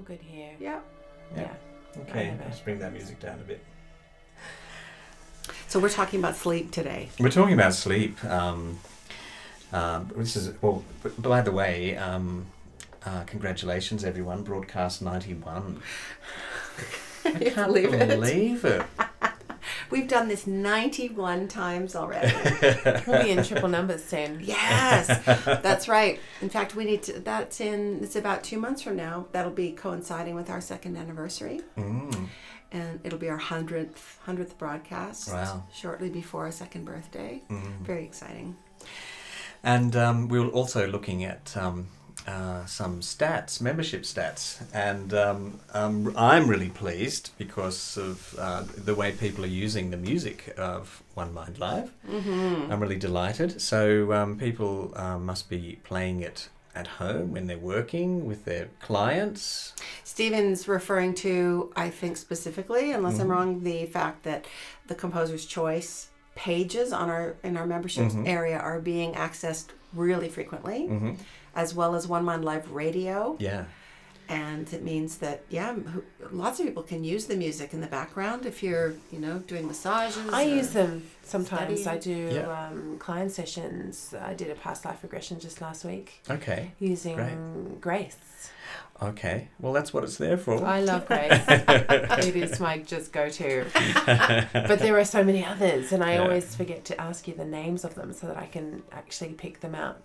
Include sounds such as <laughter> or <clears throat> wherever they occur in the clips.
all good here. Yeah. Yeah. Yeah. Okay, I love it. let's bring that music down a bit. So we're talking about sleep today. We're talking about sleep. Um, um, this is well. By the way, um, uh, congratulations, everyone! Broadcast ninety one. <laughs> I Can you can't believe it? believe it. We've done this 91 times already. <laughs> We'll be in triple numbers soon. yes, <laughs> that's right. In fact, we need to, that's in, it's about two months from now. That'll be coinciding with our second anniversary. Mm. And it'll be our 100th, 100th broadcast. Wow. Shortly before our second birthday. Mm. Very exciting. And um, we were also looking at um, uh, some stats, membership stats, and um, um, I'm really pleased because of uh, the way people are using the music of One Mind Live. Mm-hmm. I'm really delighted. So um, people uh, must be playing it at home when they're working with their clients. Stephen's referring to, I think specifically, unless I'm Mhm. wrong, the fact that the composer's choice pages on our in our membership Mhm. area are being accessed really frequently, hmm as well as One Mind Live Radio. Yeah. And it means that yeah, lots of people can use the music in the background if you're you know doing massages. I use them sometimes. Study. I do Yeah. um, client sessions. I did a past life regression just last week Okay. using Great. Grace. Okay. Well, that's what it's there for. I love Grace. <laughs> it is my just go to. But there are so many others, and I Yeah. always forget to ask you the names of them so that I can actually pick them out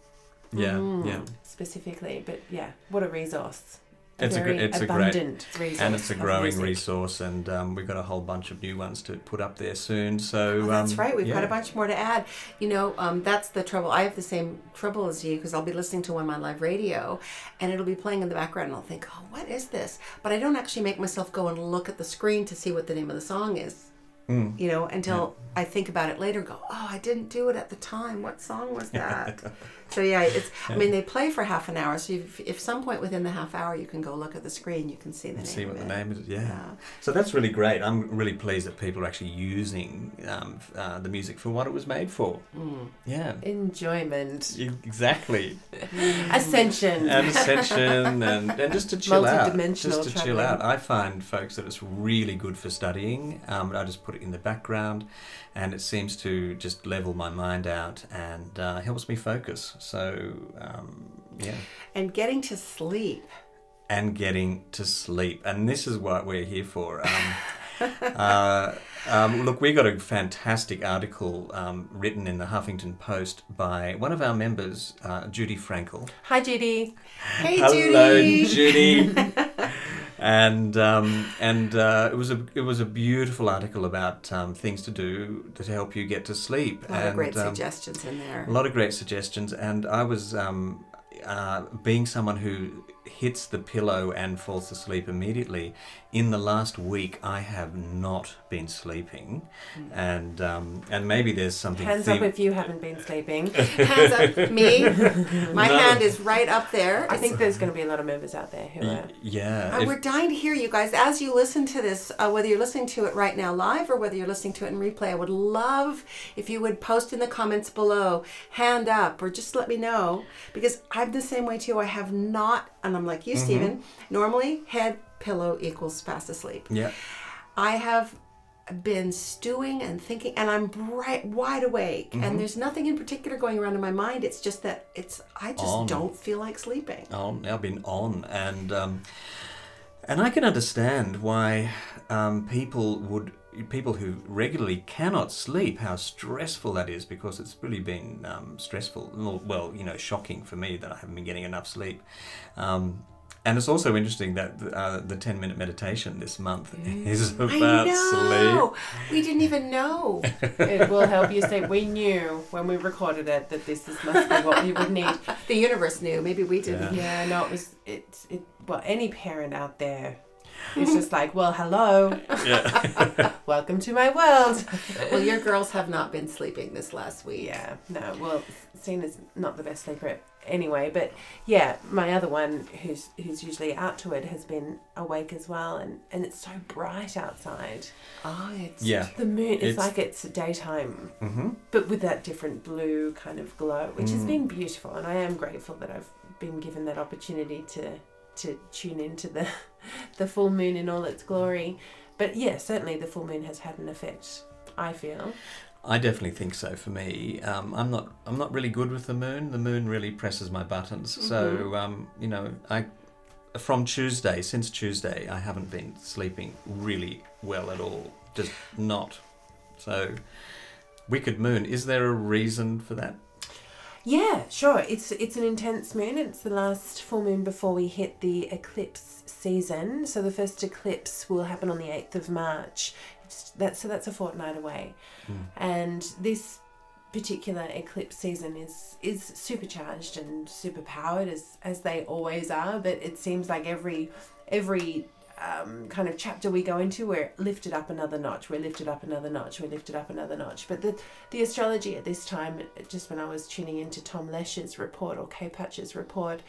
yeah. Mm. Yeah. specifically. But yeah, what a resource. It's a gr- it's a great- abundant resource. and it's a growing resource, and um, we've got a whole bunch of new ones to put up there soon. So Oh, that's um, right. We've got a bunch more to add. You know, um, that's the trouble. I have the same trouble as you because I'll be listening to One Mind Live Radio, and it'll be playing in the background, and I'll think, "Oh, what is this?" But I don't actually make myself go and look at the screen to see what the name of the song is. Mm. You know, until I think about it later. and Go, "Oh, I didn't do it at the time. What song was <laughs> that?" So yeah, it's. I mean, they play for half an hour. So if, if some point within the half hour you can go look at the screen, you can see the name. See what of the it. name is. Yeah. Yeah. So that's really great. I'm really pleased that people are actually using um, uh, the music for what it was made for. Mm. Yeah. Enjoyment. Exactly. <laughs> Ascension. and ascension and, and just to chill out just to chill out i find folks that it's really good for studying um, i just put it in the background and it seems to just level my mind out and uh, helps me focus so um, yeah And getting to sleep. and getting to sleep and this is what we're here for um, <laughs> uh, um, look, we got a fantastic article um, written in the Huffington Post by one of our members, uh, Judy Frankel. Hi, Judy. Hey, Hello, Judy. Judy. <laughs> and um, and uh, it was a it was a beautiful article about um, things to do to help you get to sleep. A lot and, of great um, suggestions in there. A lot of great suggestions, and I was um, uh, being someone who hits the pillow and falls asleep immediately. In the last week, I have not been sleeping, and um, and maybe there's something. Hands theme- up if you haven't been sleeping. <laughs> Hands up, me. <laughs> My No. hand is right up there. I think there's going to be a lot of members out there who are. yeah, Uh, if- we're dying to hear you guys as you listen to this. Uh, whether you're listening to it right now live or whether you're listening to it in replay, I would love if you would post in the comments below, hand up, or just let me know because I'm the same way too. I have not, and I'm like you, Stephen. Normally, head pillow equals fast asleep. yeah. I have been stewing and thinking and I'm bright wide awake Mm-hmm. and there's nothing in particular going around in my mind it's just that it's I just On. don't feel like sleeping on I've been on and um, and I can understand why um, people would people who regularly cannot sleep how stressful that is because it's really been um, stressful well, well you know shocking for me that I haven't been getting enough sleep um, and it's also interesting that uh, the 10 minute meditation this month is I about know sleep we didn't even know It will help you sleep. We knew when we recorded it that this is must be what you would need. the universe knew maybe we didn't Yeah. Yeah, no, it was. It's it. Well, any parent out there is just like, well, hello, yeah <laughs> welcome to my world. well your girls have not been sleeping this last week Yeah, no, well, Cena's not the best sleeper anyway, but yeah, my other one who's who's usually out to it has been awake as well, and and it's so bright outside. oh it's yeah The moon is It's- like it's daytime, hmm but with that different blue kind of glow, which has Mm. been beautiful, and I am grateful that I've been given that opportunity to to tune into the the full moon in all its glory. But yeah, certainly the full moon has had an effect. I feel. I definitely think so. For me, um, I'm not. I'm not really good with the moon. The moon really presses my buttons. So um, you know, I from Tuesday, since Tuesday, I haven't been sleeping really well at all. Just not. So, wicked moon. Is there a reason for that? Yeah, sure. It's it's an intense moon. It's the last full moon before we hit the eclipse season. So the first eclipse will happen on the eighth of March. It's, that's so that's a fortnight away, hmm. and this particular eclipse season is is supercharged and superpowered as as they always are. But it seems like every every um, kind of chapter we go into, we're lifted up another notch. We're lifted up another notch. We're lifted up another notch. But the the astrology at this time, just when I was tuning into Tom Lesch's report or Kaypacha's report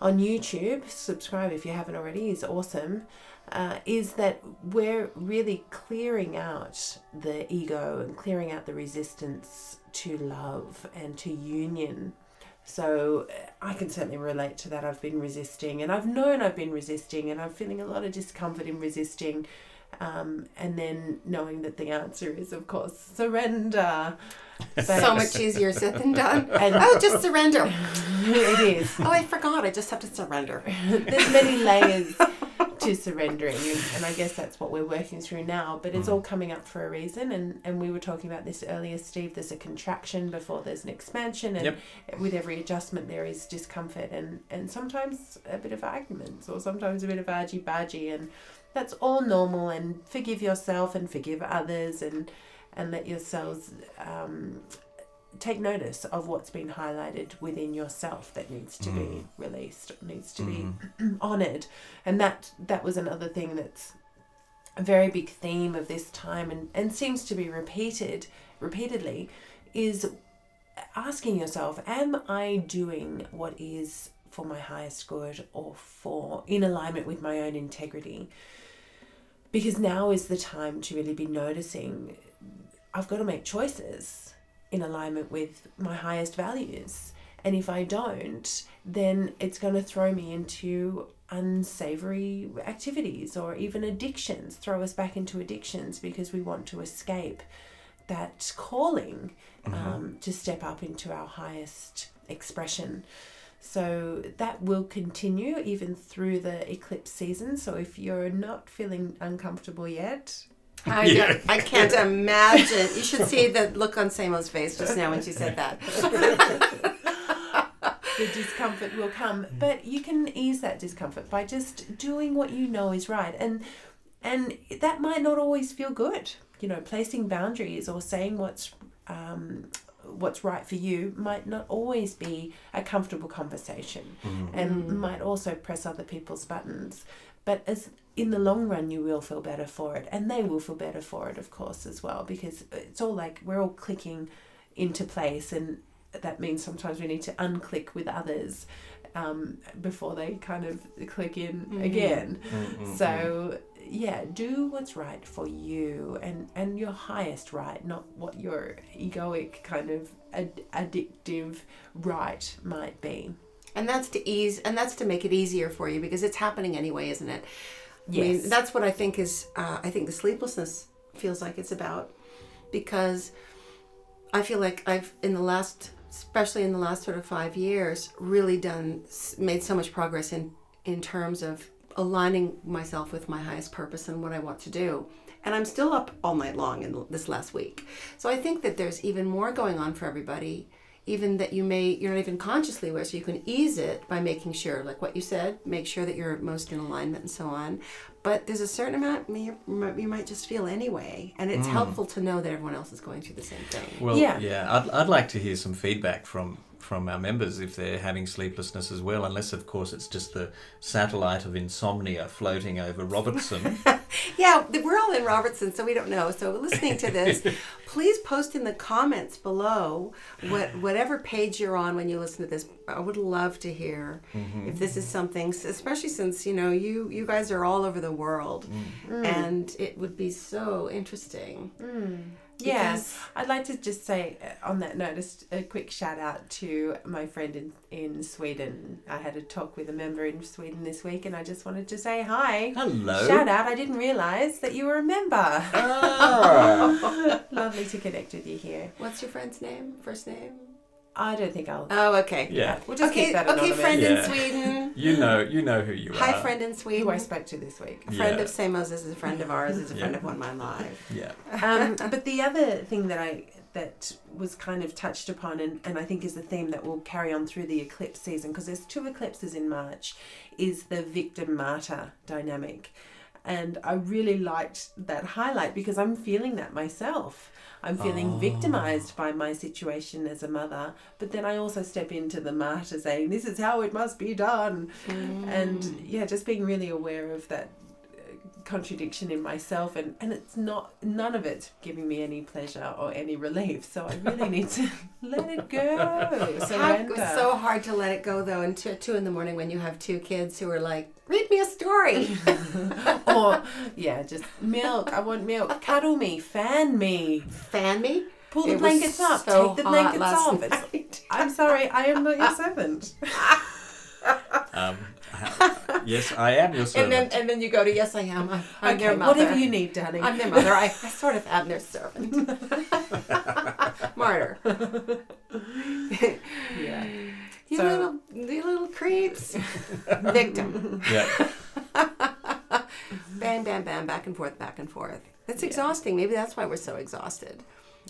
on YouTube, subscribe if you haven't already, is awesome. Uh, is that we're really clearing out the ego and clearing out the resistance to love and to union. So I can certainly relate to that. I've been resisting, and I've known I've been resisting, and I'm feeling a lot of discomfort in resisting. Um, and then knowing that the answer is, of course, surrender. <laughs> But- So much easier said than done. <laughs> And- oh, just surrender. <laughs> it is. Oh, I forgot. I just have to surrender. There's many layers to surrendering, and, and I guess that's what we're working through now. But it's all coming up for a reason, and and we were talking about this earlier, Steve. There's a contraction before there's an expansion, and Yep. with every adjustment there is discomfort, and and sometimes a bit of arguments, or sometimes a bit of argy bargy, and that's all normal. And forgive yourself, and forgive others, and and let yourselves. Um, take notice of what's been highlighted within yourself that needs to be mm. released needs to be mm-hmm. <clears throat> honored. And that that was another thing that's a very big theme of this time and, and seems to be repeated repeatedly is asking yourself am i doing what is for my highest good or for in alignment with my own integrity? Because now is the time to really be noticing i've got to make choices in alignment with my highest values and if i don't then it's going to throw me into unsavory activities or even addictions, throw us back into addictions because we want to escape that calling um, to step up into our highest expression. So that will continue even through the eclipse season. So if you're not feeling uncomfortable yet, I, Yeah. I can't <laughs> imagine. You should see the look on Samo's face just now when she said that. the discomfort will come. But you can ease that discomfort by just doing what you know is right. And and that might not always feel good. You know placing boundaries or saying what's um, what's right for you might not always be a comfortable conversation and might also press other people's buttons. But as in the long run you will feel better for it and they will feel better for it of course as well because it's all like we're all clicking into place and that means sometimes we need to unclick with others um, before they kind of click in mm. again. Mm, mm, so yeah, do what's right for you and and your highest right, not what your egoic kind of ad- addictive right might be. And that's to ease, and that's to make it easier for you because it's happening anyway, isn't it? I Yes. mean, that's what I think is, uh, I think the sleeplessness feels like it's about because I feel like I've, in the last, especially in the last sort of five years, really done, made so much progress in, in terms of aligning myself with my highest purpose and what I want to do. And I'm still up all night long in this last week. So I think that there's even more going on for everybody even that you may you're not even consciously aware so you can ease it by making sure like what you said make sure that you're most in alignment and so on. But there's a certain amount you might, you might just feel anyway and it's mm. helpful to know that everyone else is going through the same thing. Well, Yeah. yeah, I'd, I'd like to hear some feedback from from our members if they're having sleeplessness as well, unless of course it's just the satellite of insomnia floating over Robertson. <laughs> yeah we're all in robertson so we don't know. So listening to this <laughs> please post in the comments below what whatever page you're on when you listen to this. I would love to hear mm-hmm. if this is something especially since you know you you guys are all over the world. Mm. Mm. And it would be so interesting mm. Yeah. Because- I'd like to just say uh, on that note, just a quick shout out to my friend in, in Sweden. I had a talk with a member in Sweden this week, and I just wanted to say hi. Hello. Shout out! I didn't realise that you were a member. Ah. <laughs> Lovely to connect with you here. What's your friend's name? First name? I don't think I'll. Oh, okay. yeah. We'll just okay, keep that okay, anonymous. friend Yeah. in Sweden. You know, you know who you Hi, are. Hi, friend in Sweden. Who I spoke to this week. A friend Yeah. of Samos is a friend of ours, is a friend Yeah. of One Mind Live. Yeah. um, but the other thing that I that was kind of touched upon and, and I think is a theme that will carry on through the eclipse season because there's two eclipses in March is the victim martyr dynamic. And I really liked that highlight because I'm feeling that myself. I'm feeling Oh. victimized by my situation as a mother, but then I also step into the martyr saying, This is how it must be done. And mm. yeah, just being really aware of that contradiction in myself and and it's not none of it giving me any pleasure or any relief. So i really need to <laughs> let it go How, surrender. it's so hard to let it go though, and two, two in the morning when you have two kids who are like, "Read me a story." <laughs> or yeah just milk. I want milk. Cuddle me. Fan me. Fan me. pull the It was blankets up. so take the blankets off. it's, night. i'm sorry i am not your servant. <laughs> Um, <laughs> yes, I am your servant. And then and then you go to yes, I am. I'm, I'm okay their mother. whatever you need darling I'm their mother. I, <laughs> I sort of am their servant. <laughs> Martyr. yeah You So- little, you little creeps. Victim. yeah. Bam, bam, bam, back and forth, back and forth. It's Yeah. exhausting. Maybe that's why we're so exhausted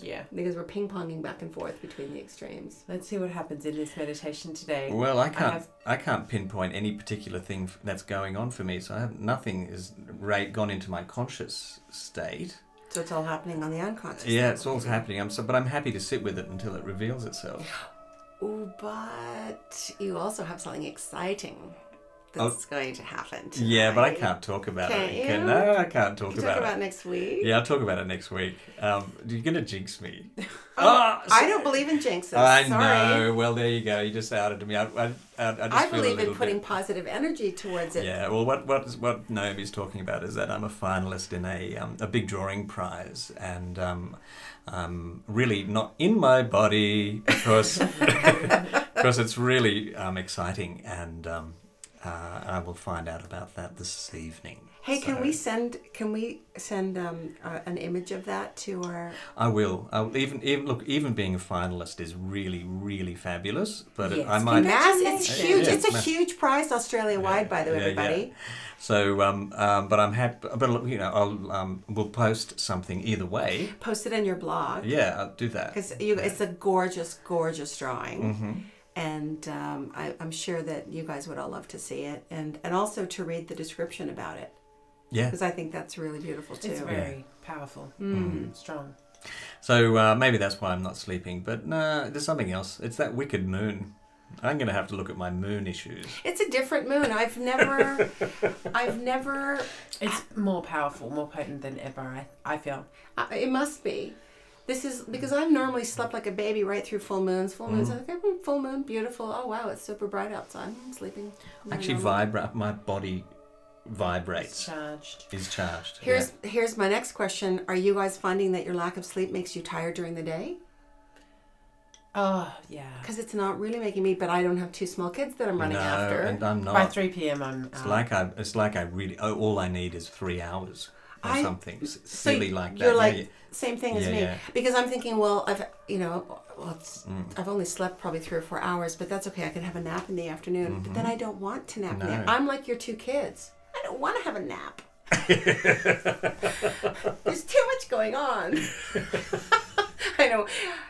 yeah because we're ping ponging back and forth between the extremes. let's see what happens in this meditation today Well, I can't. have- I, can't pinpoint any particular thing f- that's going on for me. So I have nothing is ra- gone into my conscious state. So it's all happening on the unconscious. Yeah, it's all happening. I'm so, but I'm happy to sit with it until it reveals itself. <gasps> Ooh, but you also have something exciting Oh. that's going to happen. Yeah, but I can't talk about Can't it. you? No, I can't talk can about talk it. Talk about next week. Yeah, I'll talk about it next week. Um, you're gonna jinx me. <laughs> Oh, Ah, I don't believe in jinxes. I Sorry. know. Well, there you go. You just outed to me. I, I, I, I just I feel believe in putting Bit, positive energy towards it. yeah. Well, what what what Naomi's talking about is that I'm a finalist in a um, a big drawing prize, and um, um, really not in my body because <laughs> because it's really um, exciting, and um, uh, I will find out about that this evening. Hey, can we send can we send um, uh, an image of that to our? I will. I'll even even look. Even being a finalist is really really fabulous. But it, I Yes. might. Mass, it's huge. Yeah, it's a huge prize, Australia wide, by the way, Yeah, yeah. everybody. So, um, um, but I'm happy. But you know, I'll um, we'll post something either way. Post it in your blog Yeah, I'll do that. because you. It's a gorgeous, gorgeous drawing. hmm and um, I, I'm sure that you guys would all love to see it, and and also to read the description about it Yeah. because I think that's really beautiful too. it's very powerful Mm. strong So uh, maybe that's why I'm not sleeping. But no, there's something else. It's that wicked moon. I'm going to have to look at my moon issues. It's a different moon. I've never, <laughs> I've never. It's more powerful, more potent than ever. I, I feel. Uh, it must be. This is because I've normally slept like a baby right through full moons. Full moons, Mm-hmm. I'm like, "Mm, full moon, beautiful. Oh wow, it's super bright outside. I'm sleeping. my Actually, normal- vibrate. My body vibrates. Charged. Is charged. Here's here's my next question. Are you guys finding that your lack of sleep makes you tired during the day? Oh yeah. Because it's not really making me, but I don't have two small kids that I'm running no, after. and I'm not. By three p.m. I'm. It's out. like I. It's like I really. Oh, all I need is three hours or I- something so silly like that. You're like yeah. same thing as me because I'm thinking, well, I've you know, well, it's, Mm. I've only slept probably three or four hours, but that's okay. I can have a nap in the afternoon. But then I don't want to nap. Mm-hmm. No. I'm like your two kids. I don't want to have a nap. <laughs> There's too much going on. <laughs> I know.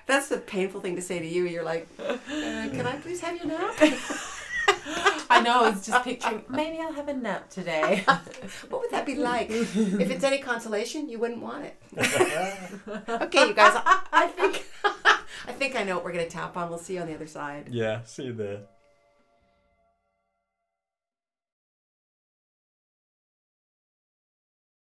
That's the painful thing to say to you. You're like, uh, can I please have your nap? <laughs> I know. I was just picturing. Maybe I'll have a nap today. <laughs> What would that be like? if it's any consolation, you wouldn't want it. <laughs> okay, you guys. I, <laughs> I think I think I know what we're gonna tap on. We'll see you on the other side. Yeah. See you there.